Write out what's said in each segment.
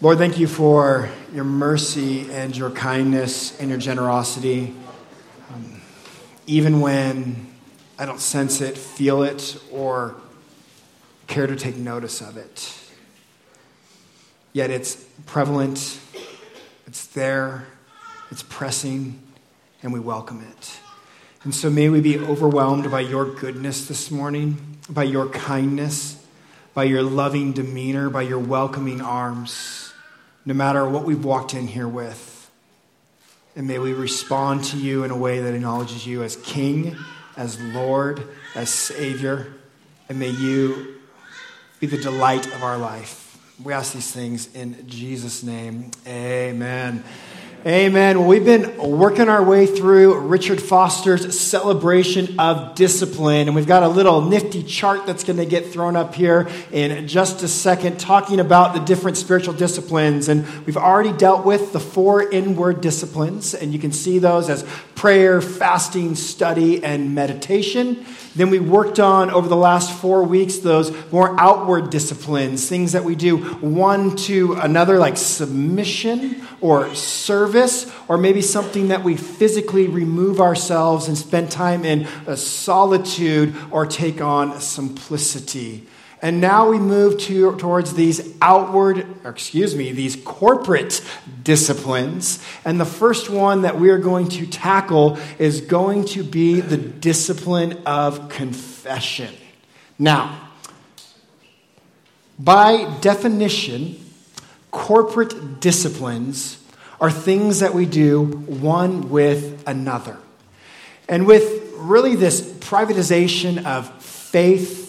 Lord, thank you for your mercy and your kindness and your generosity. Um, even when I don't sense it, feel it, or care to take notice of it. Yet it's prevalent, it's there, it's pressing, and we welcome it. And so may we be overwhelmed by your goodness this morning, by your kindness, by your loving demeanor, by your welcoming arms no matter what we've walked in here with. And may we respond to you in a way that acknowledges you as King, as Lord, as Savior. And may you be the delight of our life. We ask these things in Jesus' name. Amen. Amen. Well, we've been working our way through Richard Foster's celebration of discipline, and we've got a little nifty chart that's going to get thrown up here in just a second, talking about the different spiritual disciplines. And we've already dealt with the four inward disciplines, and you can see those as prayer, fasting, study, and meditation. Then we worked on over the last four weeks those more outward disciplines, things that we do one to another, like submission or service, or maybe something that we physically remove ourselves and spend time in uh, solitude or take on simplicity. And now we move to, towards these outward, excuse me, these corporate disciplines. And the first one that we are going to tackle is going to be the discipline of confession. Now, by definition, corporate disciplines are things that we do one with another. And with really this privatization of faith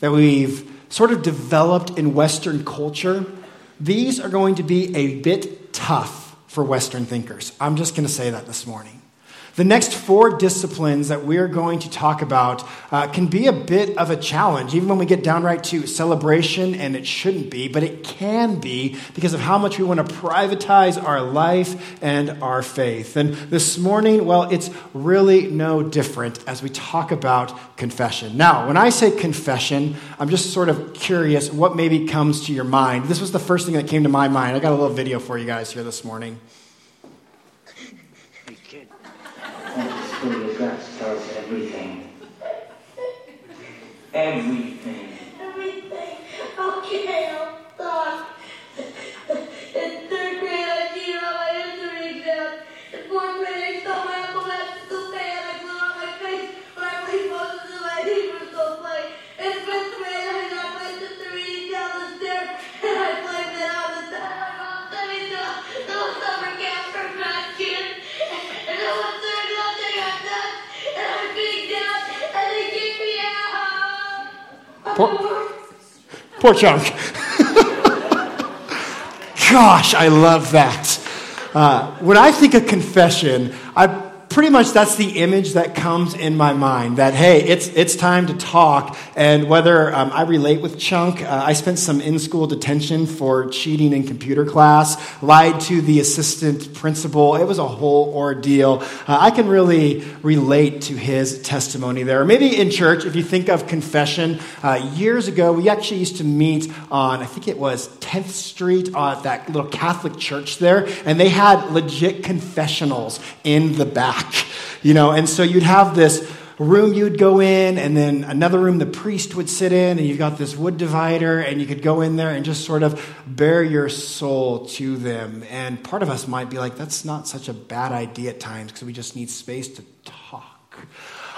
that we've sort of developed in Western culture, these are going to be a bit tough for Western thinkers. I'm just going to say that this morning. The next four disciplines that we're going to talk about uh, can be a bit of a challenge, even when we get downright to celebration, and it shouldn't be, but it can be because of how much we want to privatize our life and our faith. And this morning, well, it's really no different as we talk about confession. Now, when I say confession, I'm just sort of curious what maybe comes to your mind. This was the first thing that came to my mind. I got a little video for you guys here this morning. fully addressed tells everything. Everything. Poor chunk. Gosh, I love that. Uh, when I think of confession, I pretty much that's the image that comes in my mind that hey it's, it's time to talk. And whether um, i relate with chunk uh, i spent some in-school detention for cheating in computer class lied to the assistant principal. It was a whole ordeal. Uh, i can really relate to his testimony there. Maybe in church if you think of confession uh, years ago we actually used to meet on i think it was 10th street uh, that little catholic church there and they had legit confessionals in the back you know, and so you'd have this room you'd go in, and then another room the priest would sit in, and you've got this wood divider, and you could go in there and just sort of bare your soul to them. And part of us might be like, that's not such a bad idea at times because we just need space to talk.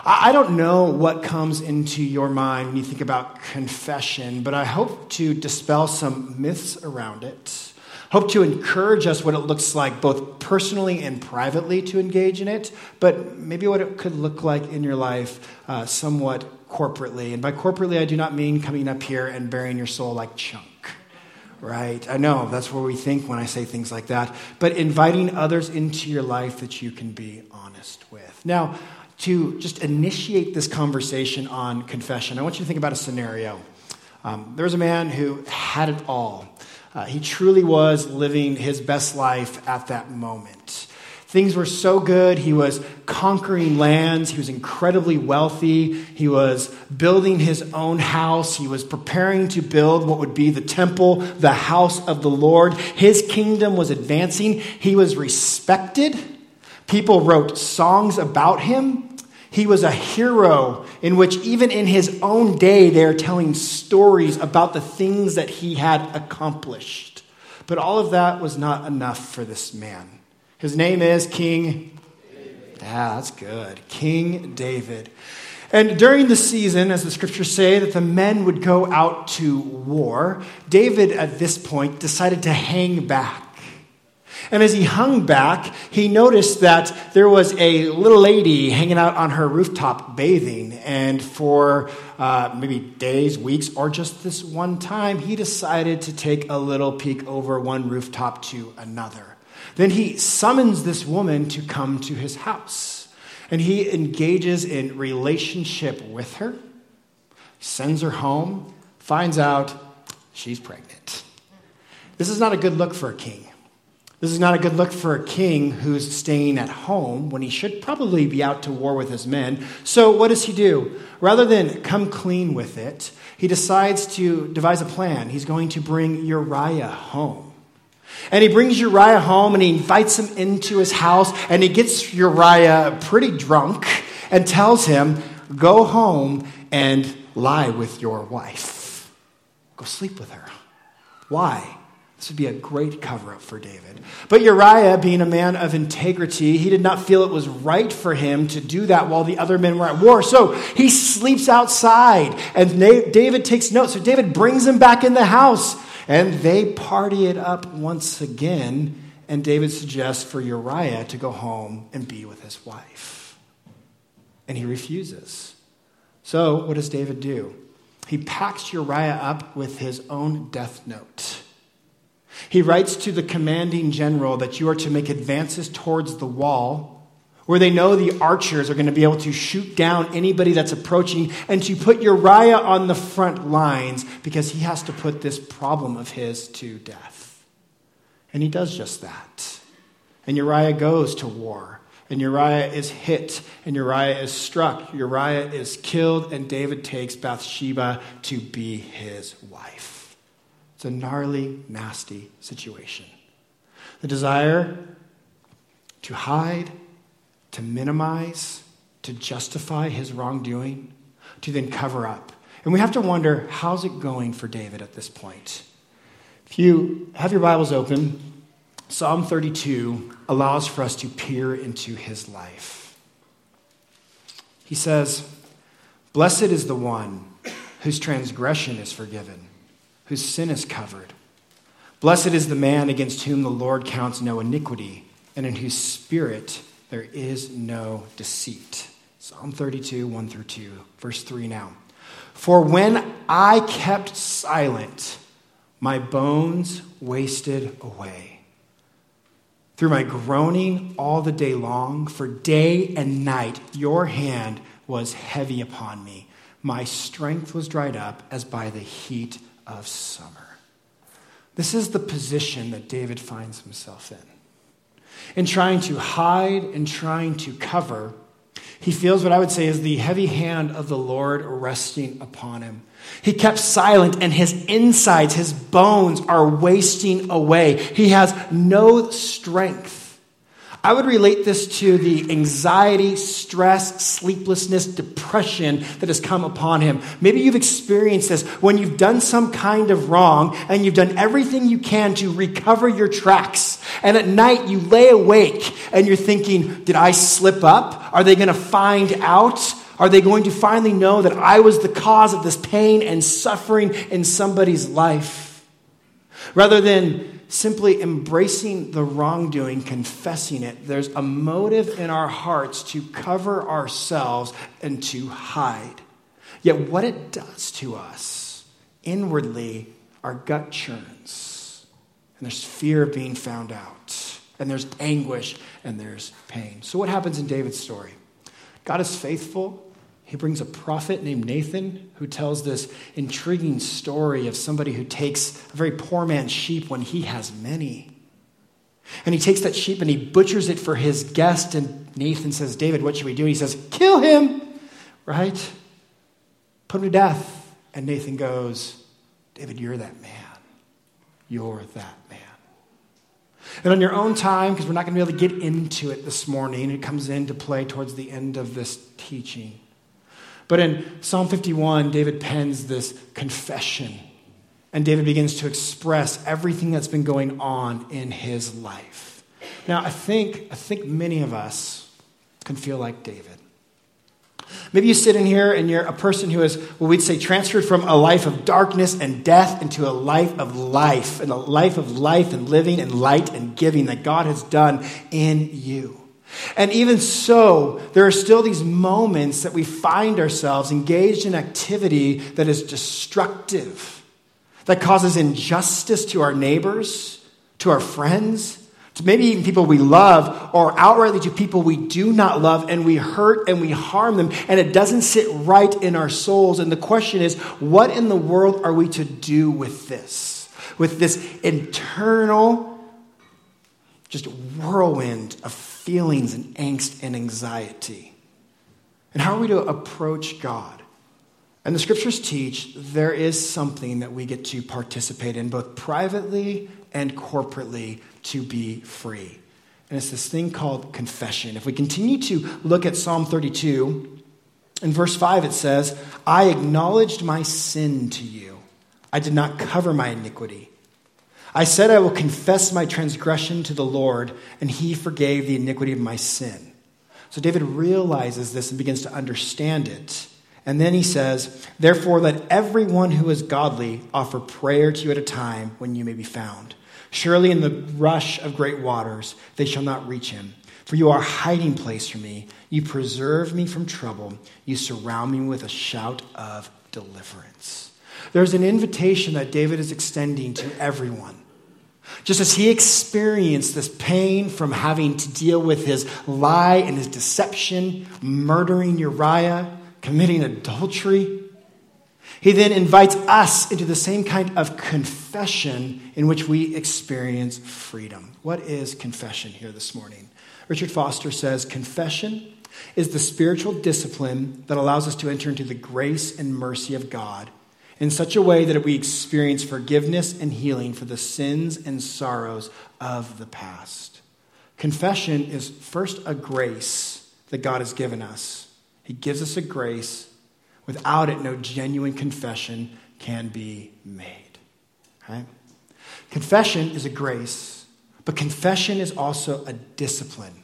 I don't know what comes into your mind when you think about confession, but I hope to dispel some myths around it Hope to encourage us what it looks like both personally and privately to engage in it, but maybe what it could look like in your life uh, somewhat corporately. And by corporately, I do not mean coming up here and burying your soul like chunk. Right? I know that's where we think when I say things like that. But inviting others into your life that you can be honest with. Now, to just initiate this conversation on confession, I want you to think about a scenario. Um, there was a man who had it all. Uh, he truly was living his best life at that moment. Things were so good. He was conquering lands. He was incredibly wealthy. He was building his own house. He was preparing to build what would be the temple, the house of the Lord. His kingdom was advancing. He was respected. People wrote songs about him. He was a hero in which, even in his own day, they're telling stories about the things that he had accomplished. But all of that was not enough for this man. His name is King. Yeah, that's good. King David. And during the season, as the scriptures say, that the men would go out to war, David at this point decided to hang back. And as he hung back, he noticed that there was a little lady hanging out on her rooftop bathing. And for uh, maybe days, weeks, or just this one time, he decided to take a little peek over one rooftop to another. Then he summons this woman to come to his house. And he engages in relationship with her, sends her home, finds out she's pregnant. This is not a good look for a king. This is not a good look for a king who's staying at home when he should probably be out to war with his men. So, what does he do? Rather than come clean with it, he decides to devise a plan. He's going to bring Uriah home. And he brings Uriah home and he invites him into his house and he gets Uriah pretty drunk and tells him, Go home and lie with your wife. Go sleep with her. Why? This would be a great cover up for David. But Uriah, being a man of integrity, he did not feel it was right for him to do that while the other men were at war. So he sleeps outside. And David takes note. So David brings him back in the house. And they party it up once again. And David suggests for Uriah to go home and be with his wife. And he refuses. So, what does David do? He packs Uriah up with his own death note. He writes to the commanding general that you are to make advances towards the wall where they know the archers are going to be able to shoot down anybody that's approaching, and to put Uriah on the front lines because he has to put this problem of his to death. And he does just that. And Uriah goes to war. And Uriah is hit, and Uriah is struck. Uriah is killed, and David takes Bathsheba to be his wife. It's a gnarly, nasty situation. The desire to hide to minimize, to justify his wrongdoing, to then cover up. And we have to wonder how's it going for David at this point? If you have your Bibles open, Psalm 32 allows for us to peer into his life. He says, Blessed is the one whose transgression is forgiven, whose sin is covered. Blessed is the man against whom the Lord counts no iniquity, and in whose spirit there is no deceit. Psalm 32, 1 through 2, verse 3 now. For when I kept silent, my bones wasted away. Through my groaning all the day long, for day and night, your hand was heavy upon me. My strength was dried up as by the heat of summer. This is the position that David finds himself in in trying to hide and trying to cover, he feels what I would say is the heavy hand of the Lord resting upon him. He kept silent, and his insides, his bones, are wasting away. He has no strength. I would relate this to the anxiety, stress, sleeplessness, depression that has come upon him. Maybe you've experienced this when you've done some kind of wrong and you've done everything you can to recover your tracks. And at night you lay awake and you're thinking, did I slip up? Are they going to find out? Are they going to finally know that I was the cause of this pain and suffering in somebody's life? Rather than simply embracing the wrongdoing, confessing it. There's a motive in our hearts to cover ourselves and to hide. Yet, what it does to us inwardly, our gut churns. And there's fear of being found out. And there's anguish and there's pain. So, what happens in David's story? God is faithful he brings a prophet named Nathan who tells this intriguing story of somebody who takes a very poor man's sheep when he has many. And he takes that sheep and he butchers it for his guest. And Nathan says, David, what should we do? he says, Kill him, right? Put him to death. And Nathan goes, David, you're that man. You're that man. And on your own time, because we're not going to be able to get into it this morning, it comes into play towards the end of this teaching. But in Psalm 51, David pens this confession. And David begins to express everything that's been going on in his life. Now, I think, I think many of us can feel like David. Maybe you sit in here and you're a person who is, what we'd say, transferred from a life of darkness and death into a life of life, and a life of life and living and light and giving that God has done in you. And even so, there are still these moments that we find ourselves engaged in activity that is destructive, that causes injustice to our neighbors, to our friends, to maybe even people we love, or outrightly to people we do not love, and we hurt and we harm them, and it doesn't sit right in our souls. And the question is, what in the world are we to do with this? With this internal, just whirlwind of feelings and angst and anxiety? And how are we to approach God? And the scriptures teach there is something that we get to participate in, both privately and corporately to be free. And it's this thing called confession. If we continue to look at Psalm 32, in verse 5 it says, I acknowledged my sin to you. I did not cover my iniquity. I said, I will confess my transgression to the Lord, and he forgave the iniquity of my sin. So David realizes this and begins to understand it. And then he says, Therefore, let everyone who is godly offer prayer to you at a time when you may be found. Surely in the rush of great waters they shall not reach him. For you are a hiding place for me. You preserve me from trouble. You surround me with a shout of deliverance. There's an invitation that David is extending to everyone. Just as he experienced this pain from having to deal with his lie and his deception, murdering Uriah, committing adultery, he then invites us into the same kind of confession in which we experience freedom. What is confession here this morning? Richard Foster says confession is the spiritual discipline that allows us to enter into the grace and mercy of God in such a way that we experience forgiveness and healing for the sins and sorrows of the past. Confession is first a grace that God has given us. He gives us a grace Without it, no genuine confession can be made. Right? Confession is a grace, but confession is also a discipline.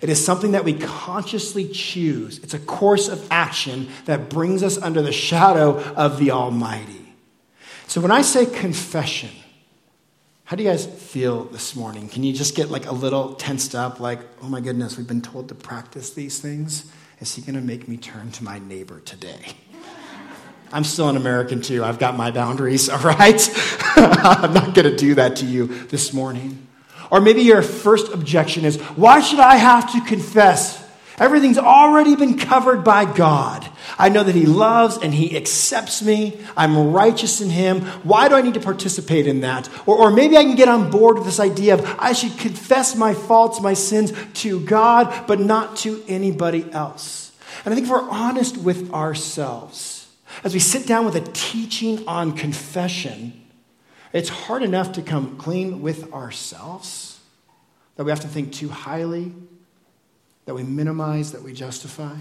It is something that we consciously choose. It's a course of action that brings us under the shadow of the Almighty. So when I say confession, how do you guys feel this morning? Can you just get like a little tensed up, like, oh my goodness, we've been told to practice these things? Is he going to make me turn to my neighbor today? I'm still an American too. I've got my boundaries, all right? I'm not going to do that to you this morning. Or maybe your first objection is, why should I have to confess? Everything's already been covered by God. I know that He loves and He accepts me. I'm righteous in Him. Why do I need to participate in that? Or, or maybe I can get on board with this idea of I should confess my faults, my sins to God, but not to anybody else. And I think if we're honest with ourselves, as we sit down with a teaching on confession, it's hard enough to come clean with ourselves that we have to think too highly that we minimize, that we justify,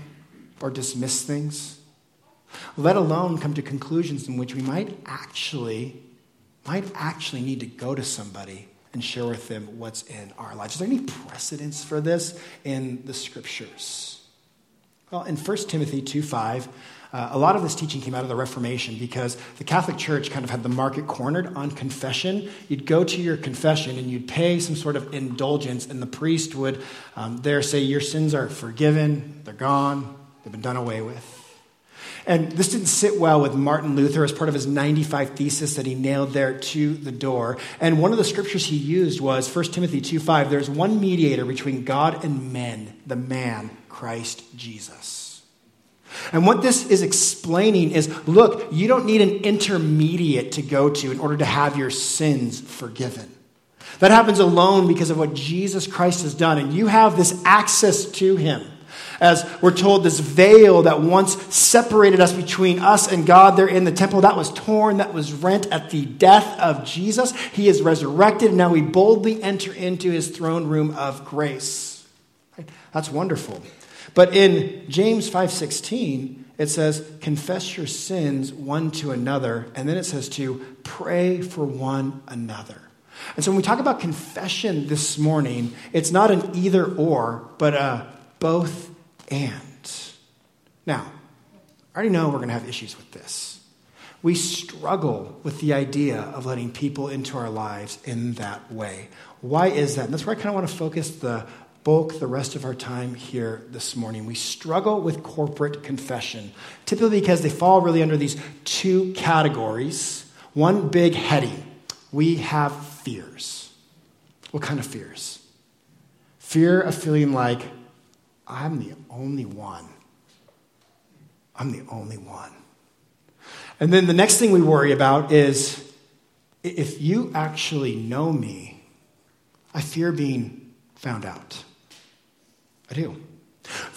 or dismiss things, let alone come to conclusions in which we might actually, might actually need to go to somebody and share with them what's in our lives. Is there any precedence for this in the scriptures? Well, in 1 Timothy 2 5, uh, a lot of this teaching came out of the Reformation because the Catholic Church kind of had the market cornered on confession. You'd go to your confession and you'd pay some sort of indulgence, and the priest would um, there say, Your sins are forgiven, they're gone, they've been done away with. And this didn't sit well with Martin Luther as part of his 95 thesis that he nailed there to the door. And one of the scriptures he used was 1 Timothy 2 5. There's one mediator between God and men, the man, Christ Jesus. And what this is explaining is look, you don't need an intermediate to go to in order to have your sins forgiven. That happens alone because of what Jesus Christ has done. And you have this access to him. As we're told, this veil that once separated us between us and God there in the temple, that was torn, that was rent at the death of Jesus. He is resurrected, and now we boldly enter into his throne room of grace. That's wonderful. But in James 5:16, it says, confess your sins one to another, and then it says to pray for one another. And so when we talk about confession this morning, it's not an either or, but a both and. Now, I already know we're going to have issues with this. We struggle with the idea of letting people into our lives in that way. Why is that? And that's where I kind of want to focus the the rest of our time here this morning. We struggle with corporate confession, typically because they fall really under these two categories. One big heading we have fears. What kind of fears? Fear of feeling like I'm the only one. I'm the only one. And then the next thing we worry about is if you actually know me, I fear being found out. I do.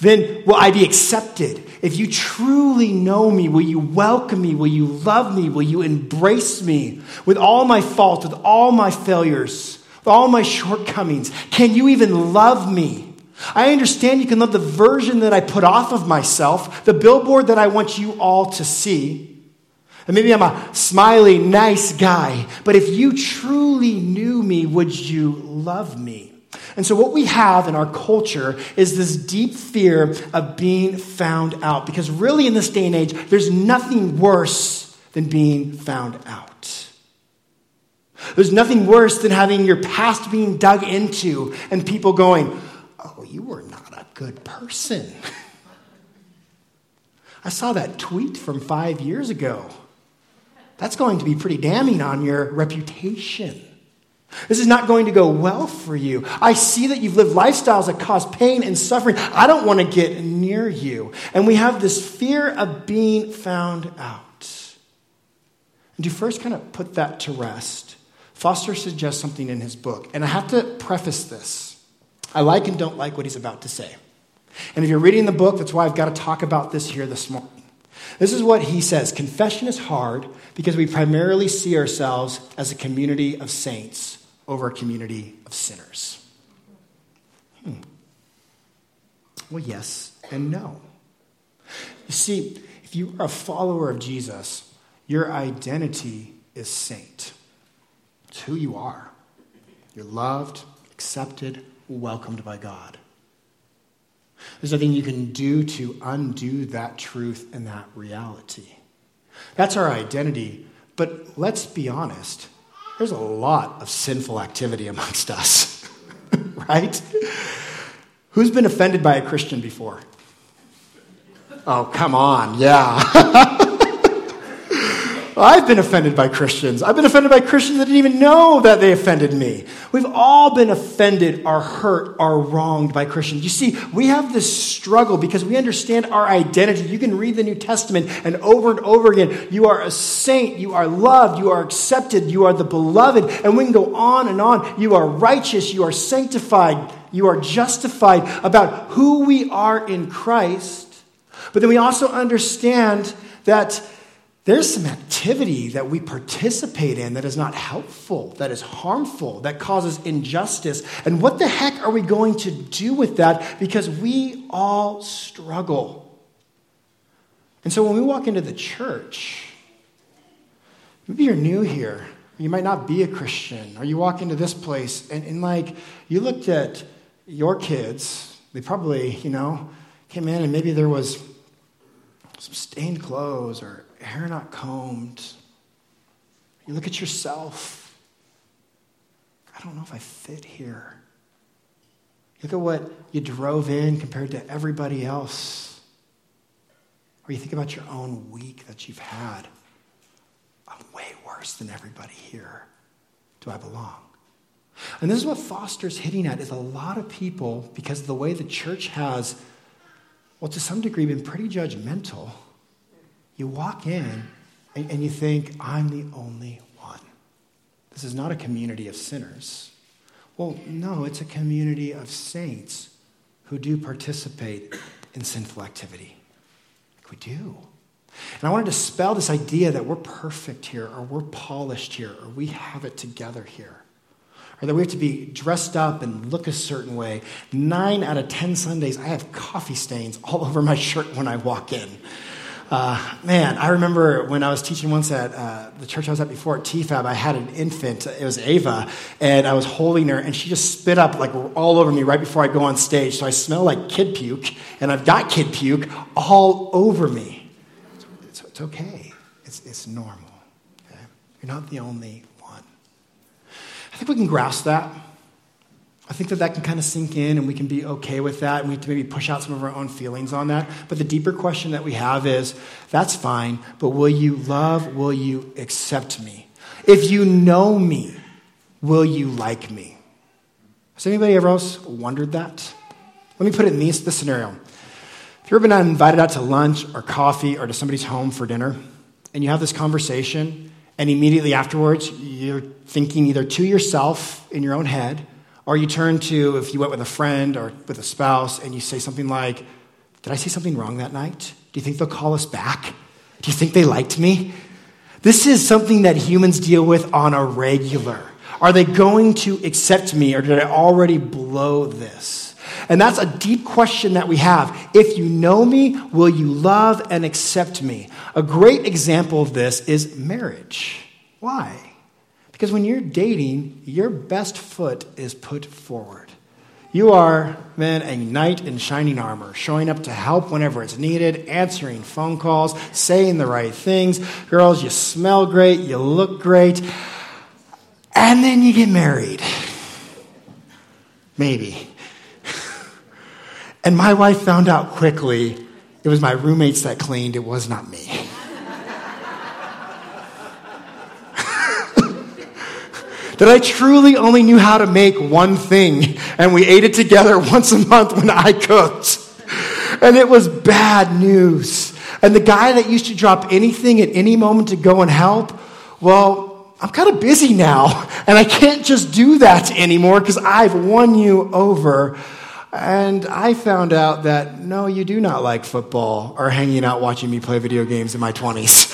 Then will I be accepted? If you truly know me, will you welcome me? Will you love me? Will you embrace me with all my faults, with all my failures, with all my shortcomings? Can you even love me? I understand you can love the version that I put off of myself, the billboard that I want you all to see. And maybe I'm a smiley, nice guy, but if you truly knew me, would you love me? And so, what we have in our culture is this deep fear of being found out. Because, really, in this day and age, there's nothing worse than being found out. There's nothing worse than having your past being dug into and people going, Oh, you were not a good person. I saw that tweet from five years ago. That's going to be pretty damning on your reputation. This is not going to go well for you. I see that you've lived lifestyles that cause pain and suffering. I don't want to get near you. And we have this fear of being found out. And to first kind of put that to rest, Foster suggests something in his book. And I have to preface this. I like and don't like what he's about to say. And if you're reading the book, that's why I've got to talk about this here this morning. This is what he says Confession is hard because we primarily see ourselves as a community of saints over a community of sinners. Hmm. Well, yes and no. You see, if you are a follower of Jesus, your identity is saint. It's who you are. You're loved, accepted, welcomed by God. There's nothing you can do to undo that truth and that reality. That's our identity. But let's be honest, there's a lot of sinful activity amongst us, right? Who's been offended by a Christian before? Oh, come on, yeah. I've been offended by Christians. I've been offended by Christians that didn't even know that they offended me. We've all been offended or hurt or wronged by Christians. You see, we have this struggle because we understand our identity. You can read the New Testament and over and over again, you are a saint, you are loved, you are accepted, you are the beloved, and we can go on and on. You are righteous, you are sanctified, you are justified about who we are in Christ. But then we also understand that there's some activity that we participate in that is not helpful, that is harmful, that causes injustice. And what the heck are we going to do with that? Because we all struggle. And so when we walk into the church, maybe you're new here, you might not be a Christian, or you walk into this place and, and like you looked at your kids, they probably, you know, came in and maybe there was some stained clothes or hair not combed. You look at yourself. I don't know if I fit here. Look at what you drove in compared to everybody else. Or you think about your own week that you've had. I'm way worse than everybody here. Do I belong? And this is what Foster's hitting at is a lot of people, because of the way the church has, well, to some degree, been pretty judgmental you walk in and, and you think, I'm the only one. This is not a community of sinners. Well, no, it's a community of saints who do participate in sinful activity. Like we do. And I want to dispel this idea that we're perfect here, or we're polished here, or we have it together here, or that we have to be dressed up and look a certain way. Nine out of ten Sundays, I have coffee stains all over my shirt when I walk in. Uh, man, I remember when I was teaching once at uh, the church I was at before at TFAB, I had an infant. It was Ava, and I was holding her, and she just spit up like all over me right before I go on stage. So I smell like kid puke, and I've got kid puke all over me. It's, it's okay. It's, it's normal. Okay? You're not the only one. I think we can grasp that. I think that that can kind of sink in and we can be okay with that and we to maybe push out some of our own feelings on that. But the deeper question that we have is that's fine, but will you love, will you accept me? If you know me, will you like me? Has anybody ever else wondered that? Let me put it in this, this scenario. If you've ever been invited out to lunch or coffee or to somebody's home for dinner and you have this conversation and immediately afterwards you're thinking either to yourself in your own head or you turn to, if you went with a friend or with a spouse, and you say something like, Did I say something wrong that night? Do you think they'll call us back? Do you think they liked me? This is something that humans deal with on a regular. Are they going to accept me, or did I already blow this? And that's a deep question that we have. If you know me, will you love and accept me? A great example of this is marriage. Why? Because when you're dating, your best foot is put forward. You are, man, a knight in shining armor, showing up to help whenever it's needed, answering phone calls, saying the right things. Girls, you smell great, you look great. And then you get married. Maybe. And my wife found out quickly it was my roommates that cleaned, it was not me. That I truly only knew how to make one thing, and we ate it together once a month when I cooked. And it was bad news. And the guy that used to drop anything at any moment to go and help, well, I'm kind of busy now, and I can't just do that anymore because I've won you over. And I found out that no, you do not like football or hanging out watching me play video games in my 20s,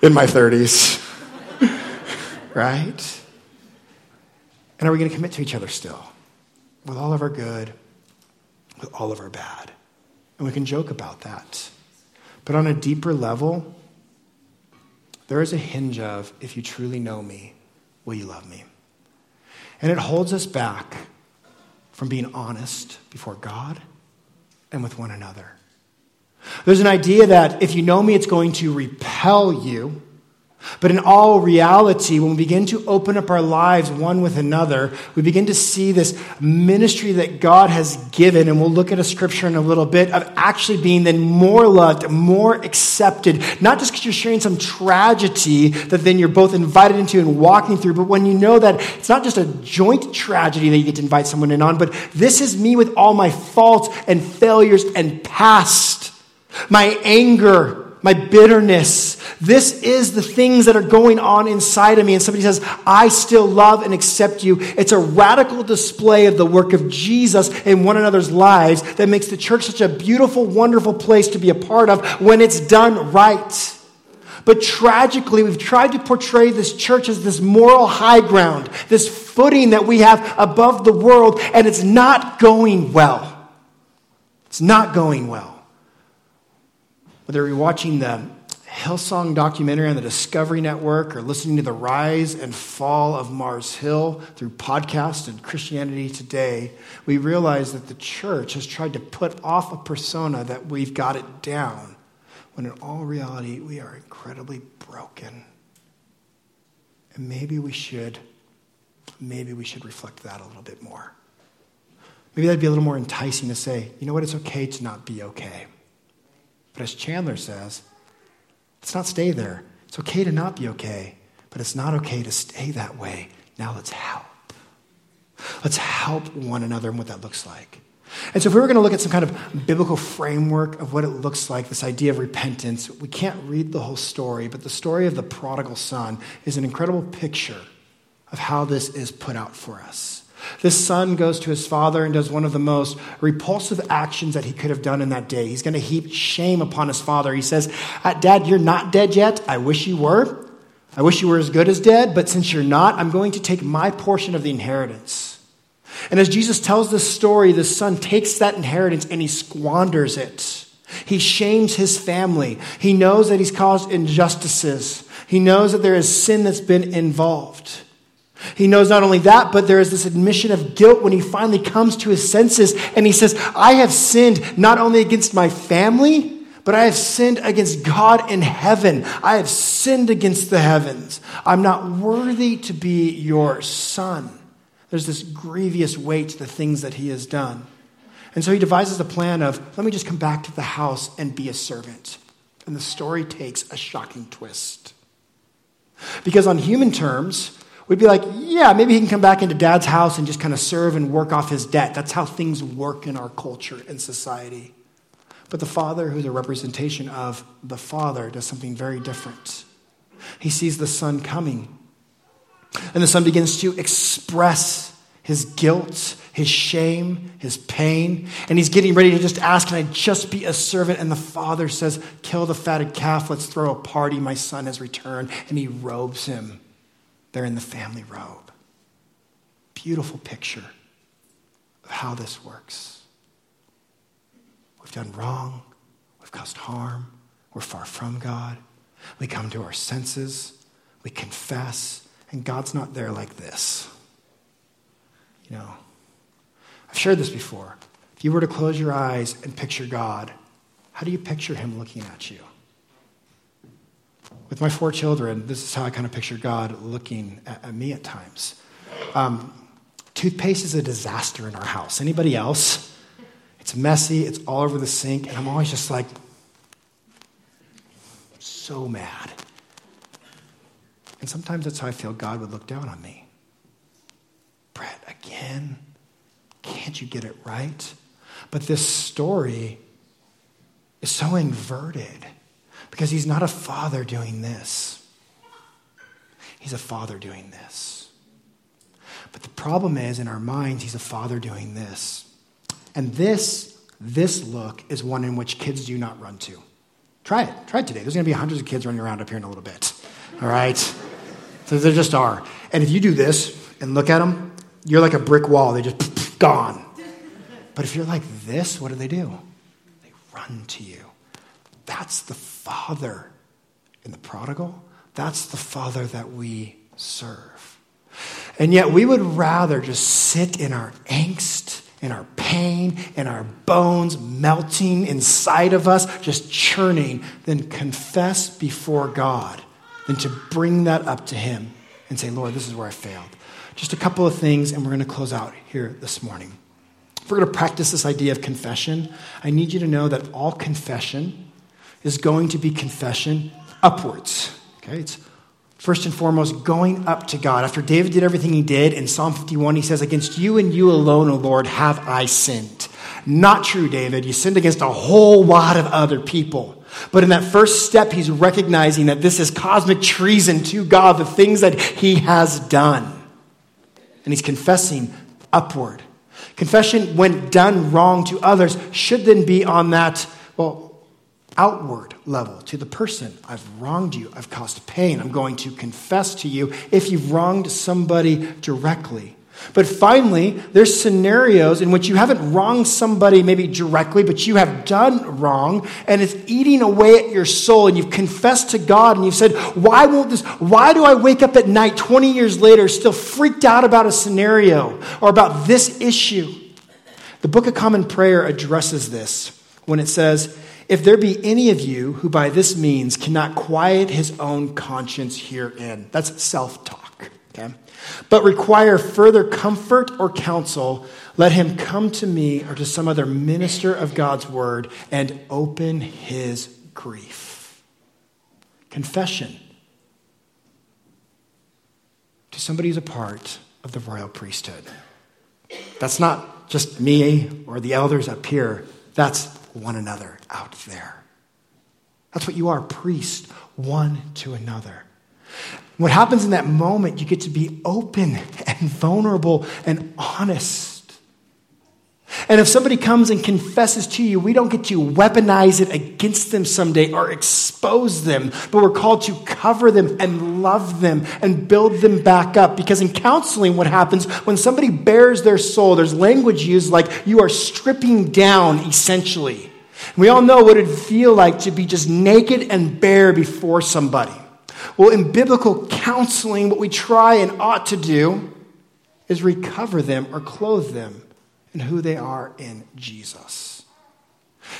in my 30s right? And are we going to commit to each other still? With all of our good, with all of our bad. And we can joke about that. But on a deeper level, there is a hinge of if you truly know me, will you love me? And it holds us back from being honest before God and with one another. There's an idea that if you know me, it's going to repel you but in all reality, when we begin to open up our lives one with another, we begin to see this ministry that God has given, and we'll look at a scripture in a little bit, of actually being then more loved, more accepted, not just because you're sharing some tragedy that then you're both invited into and walking through, but when you know that it's not just a joint tragedy that you get to invite someone in on, but this is me with all my faults and failures and past, my anger, my bitterness. This is the things that are going on inside of me. And somebody says, I still love and accept you. It's a radical display of the work of Jesus in one another's lives that makes the church such a beautiful, wonderful place to be a part of when it's done right. But tragically, we've tried to portray this church as this moral high ground, this footing that we have above the world, and it's not going well. It's not going well whether you're watching the Hillsong documentary on the Discovery Network or listening to the rise and fall of Mars Hill through podcasts and Christianity Today, we realize that the church has tried to put off a persona that we've got it down, when in all reality, we are incredibly broken. And maybe we should, maybe we should reflect that a little bit more. Maybe that'd be a little more enticing to say, you know what, it's okay to not be okay. But as Chandler says, let's not stay there. It's okay to not be okay, but it's not okay to stay that way. Now let's help. Let's help one another and what that looks like. And so, if we were going to look at some kind of biblical framework of what it looks like, this idea of repentance, we can't read the whole story, but the story of the prodigal son is an incredible picture of how this is put out for us. This son goes to his father and does one of the most repulsive actions that he could have done in that day. He's going to heap shame upon his father. He says, uh, Dad, you're not dead yet. I wish you were. I wish you were as good as dead, but since you're not, I'm going to take my portion of the inheritance. And as Jesus tells this story, the son takes that inheritance and he squanders it. He shames his family. He knows that he's caused injustices. He knows that there is sin that's been involved. He knows not only that, but there is this admission of guilt when he finally comes to his senses and he says, I have sinned not only against my family, but I have sinned against God in heaven. I have sinned against the heavens. I'm not worthy to be your son. There's this grievous weight to the things that he has done. And so he devises a plan of, let me just come back to the house and be a servant. And the story takes a shocking twist. Because on human terms, we'd be like, yeah, maybe he can come back into dad's house and just kind of serve and work off his debt. That's how things work in our culture and society. But the father, who's a representation of the father, does something very different. He sees the son coming, and the son begins to express his guilt, his shame, his pain, and he's getting ready to just ask, Can I just be a servant? And the father says, Kill the fatted calf, let's throw a party, my son has returned. And he robes him they're in the family robe. Beautiful picture of how this works. We've done wrong, we've caused harm, we're far from God. We come to our senses, we confess, and God's not there like this. You know, I've shared this before. If you were to close your eyes and picture God, how do you picture Him looking at you? With my four children, this is how I kind of picture God looking at, at me at times. Um, toothpaste is a disaster in our house. Anybody else? It's messy, it's all over the sink, and I'm always just like, so mad. And sometimes that's how I feel God would look down on me. Brett, again? Can't you get it right? But this story is so inverted because he's not a father doing this, he's a father doing this. But the problem is, in our minds, he's a father doing this. And this, this look is one in which kids do not run to. Try it. Try it today. There's going to be hundreds of kids running around up here in a little bit. All right? So there just are. And if you do this and look at them, you're like a brick wall. They just gone. But if you're like this, what do they do? They run to you. That's the Father in the prodigal. That's the Father that we serve. And yet we would rather just sit in our angst, in our pain, in our bones melting inside of us, just churning, than confess before God, than to bring that up to Him and say, Lord, this is where I failed. Just a couple of things, and we're going to close out here this morning. If we're going to practice this idea of confession, I need you to know that all confession is going to be confession upwards. Okay, it's first and foremost going up to God. After David did everything he did in Psalm 51, he says, Against you and you alone, O Lord, have I sinned. Not true, David. You sinned against a whole lot of other people. But in that first step, he's recognizing that this is cosmic treason to God, the things that he has done. And he's confessing upward. Confession, when done wrong to others, should then be on that, well, outward level to the person. I've wronged you. I've caused pain. I'm going to confess to you if you've wronged somebody directly. But finally, there's scenarios in which you haven't wronged somebody maybe directly, but you have done wrong, and it's eating away at your soul, and you've confessed to God, and you've said, Why won't this? Why do I wake up at night 20 years later still freaked out about a scenario or about this issue? The Book of Common Prayer addresses this when it says, if there be any of you who by this means cannot quiet his own conscience herein, that's self talk, okay? But require further comfort or counsel, let him come to me or to some other minister of God's word and open his grief. Confession to somebody who's a part of the royal priesthood. That's not just me or the elders up here, that's one another out there. That's what you are, priest, one to another. What happens in that moment, you get to be open and vulnerable and honest. And if somebody comes and confesses to you, we don't get to weaponize it against them someday or expose them, but we're called to cover them and love them and build them back up. Because in counseling, what happens when somebody bears their soul, there's language used like you are stripping down essentially. We all know what it'd feel like to be just naked and bare before somebody. Well, in biblical counseling, what we try and ought to do is recover them or clothe them and who they are in Jesus.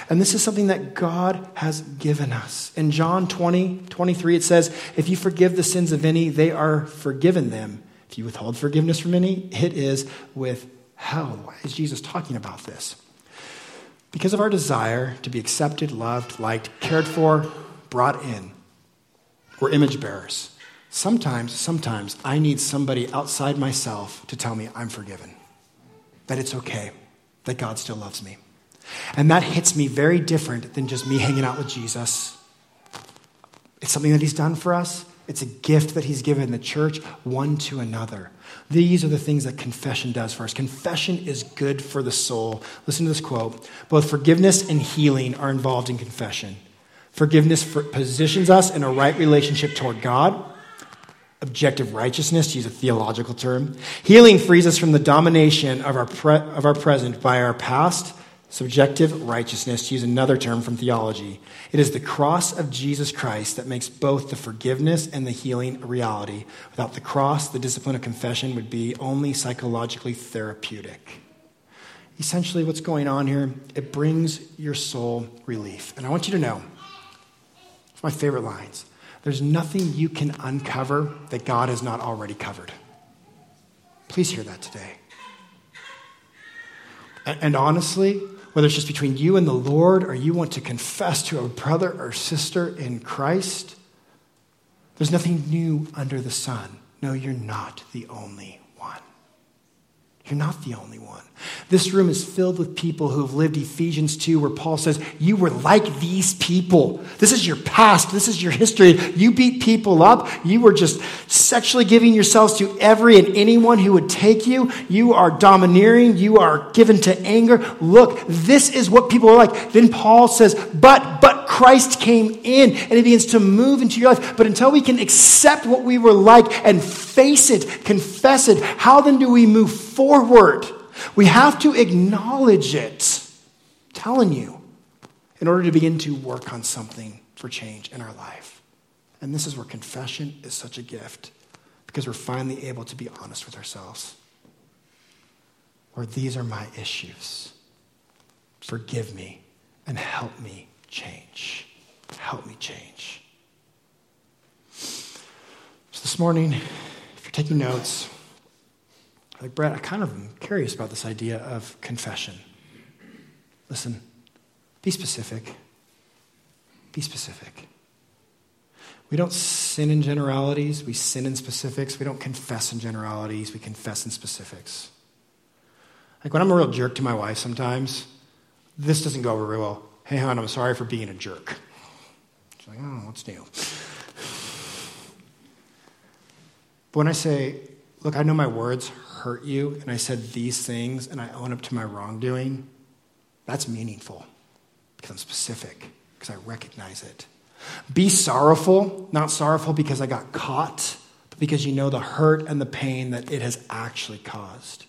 And this is something that God has given us. In John 20, 23, it says, If you forgive the sins of any, they are forgiven them. If you withhold forgiveness from any, it is withheld. Why is Jesus talking about this? Because of our desire to be accepted, loved, liked, cared for, brought in. We're image bearers. Sometimes, sometimes I need somebody outside myself to tell me I'm forgiven that it's okay, that God still loves me. And that hits me very different than just me hanging out with Jesus. It's something that He's done for us. It's a gift that He's given the church one to another. These are the things that confession does for us. Confession is good for the soul. Listen to this quote Both forgiveness and healing are involved in confession. Forgiveness positions us in a right relationship toward God objective righteousness, to use a theological term. Healing frees us from the domination of our, pre- of our present by our past, subjective righteousness, to use another term from theology. It is the cross of Jesus Christ that makes both the forgiveness and the healing a reality. Without the cross, the discipline of confession would be only psychologically therapeutic. Essentially, what's going on here, it brings your soul relief. And I want you to know, it's my favorite lines. There's nothing you can uncover that God has not already covered. Please hear that today. And honestly, whether it's just between you and the Lord or you want to confess to a brother or sister in Christ, there's nothing new under the sun. No, you're not the only one. You're not the only one. This room is filled with people who have lived Ephesians 2, where Paul says, You were like these people. This is your past. This is your history. You beat people up. You were just sexually giving yourselves to every and anyone who would take you. You are domineering. You are given to anger. Look, this is what people are like. Then Paul says, But, but Christ came in and he begins to move into your life. But until we can accept what we were like and face it, confess it, how then do we move forward? We have to acknowledge it. I'm telling you, in order to begin to work on something for change in our life. And this is where confession is such a gift because we're finally able to be honest with ourselves. Or these are my issues. Forgive me and help me change. Help me change. So this morning, if you're taking notes, like, Brett, I kind of am curious about this idea of confession. Listen, be specific. Be specific. We don't sin in generalities, we sin in specifics. We don't confess in generalities, we confess in specifics. Like when I'm a real jerk to my wife sometimes, this doesn't go over very well. Hey, hon, I'm sorry for being a jerk. She's like, oh, what's new? But when I say, look, I know my words hurt you and I said these things and I own up to my wrongdoing, that's meaningful because I'm specific, because I recognize it. Be sorrowful, not sorrowful because I got caught, but because you know the hurt and the pain that it has actually caused.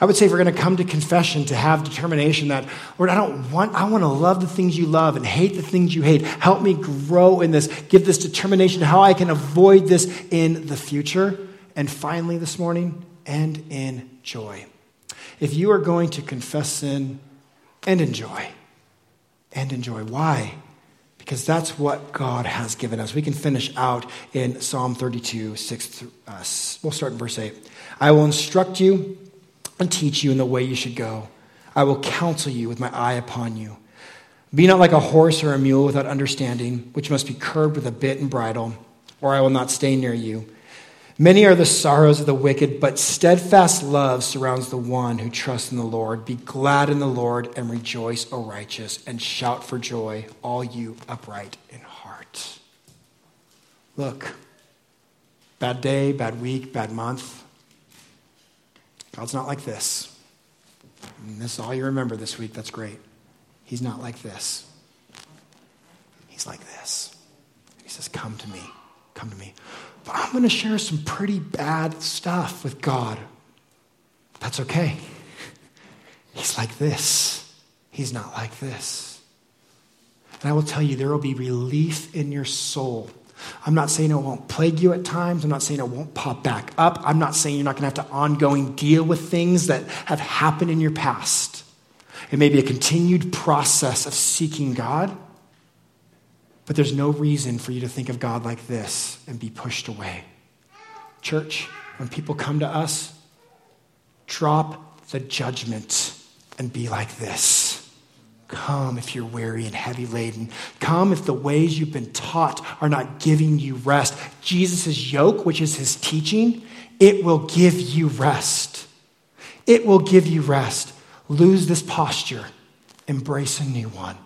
I would say if we're going to come to confession to have determination that, Lord, I don't want, I want to love the things you love and hate the things you hate. Help me grow in this. Give this determination how I can avoid this in the future. And finally, this morning, end in joy. If you are going to confess sin, and enjoy. And enjoy. Why? Because that's what God has given us. We can finish out in Psalm 32, 6 uh, we'll start in verse 8. I will instruct you and teach you in the way you should go. I will counsel you with my eye upon you. Be not like a horse or a mule without understanding, which must be curbed with a bit and bridle, or I will not stay near you. Many are the sorrows of the wicked, but steadfast love surrounds the one who trusts in the Lord. Be glad in the Lord and rejoice, O righteous, and shout for joy, all you upright in heart. Look, Bad day, bad week, bad month. God's not like this. And this is all you remember this week. That's great. He's not like this. He's like this. He says, Come to me. Come to me. But I'm going to share some pretty bad stuff with God. That's okay. He's like this. He's not like this. And I will tell you, there will be relief in your soul. I'm not saying it won't plague you at times. I'm not saying it won't pop back up. I'm not saying you're not going to have to ongoing deal with things that have happened in your past. It may be a continued process of seeking God, but there's no reason for you to think of God like this and be pushed away. Church, when people come to us, drop the judgment and be like this. Come if you're weary and heavy laden. Come if the ways you've been taught are not giving you rest. Jesus' yoke, which is his teaching, it will give you rest. It will give you rest. Lose this posture, embrace a new one.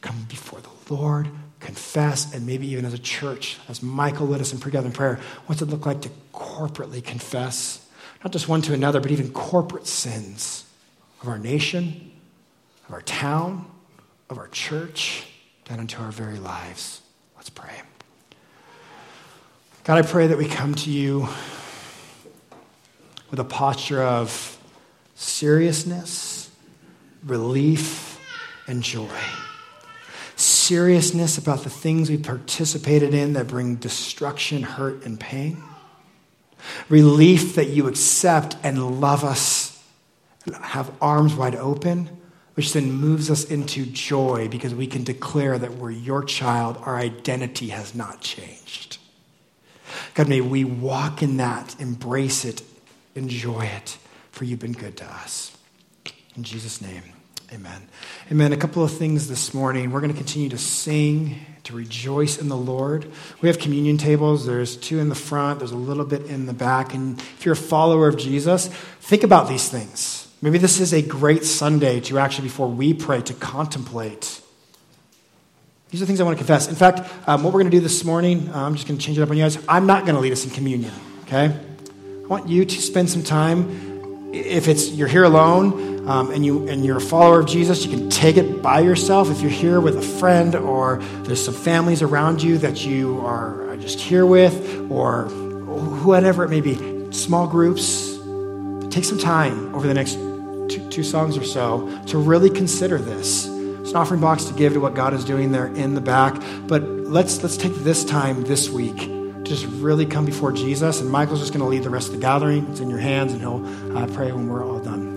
Come before the Lord, confess, and maybe even as a church, as Michael led us in pre-gathering prayer, what's it look like to corporately confess? Not just one to another, but even corporate sins of our nation, of our town, of our church, down into our very lives. Let's pray. God, I pray that we come to you with a posture of seriousness, relief, and joy. Seriousness about the things we participated in that bring destruction, hurt, and pain. Relief that you accept and love us, have arms wide open which then moves us into joy because we can declare that we're your child. Our identity has not changed. God, may we walk in that, embrace it, enjoy it, for you've been good to us. In Jesus' name, amen. Amen. A couple of things this morning. We're going to continue to sing, to rejoice in the Lord. We have communion tables. There's two in the front, there's a little bit in the back. And if you're a follower of Jesus, think about these things. Maybe this is a great Sunday to actually, before we pray, to contemplate. These are things I want to confess. In fact, um, what we're going to do this morning, uh, I'm just going to change it up on you guys. I'm not going to lead us in communion, okay? I want you to spend some time. If it's you're here alone um, and you and you're a follower of Jesus, you can take it by yourself. If you're here with a friend or there's some families around you that you are just here with, or whatever it may be, small groups. Take some time over the next two, two songs or so to really consider this. It's an offering box to give to what God is doing there in the back. But let's let's take this time this week to just really come before Jesus. And Michael's just going to lead the rest of the gathering. It's in your hands, and he'll uh, pray when we're all done.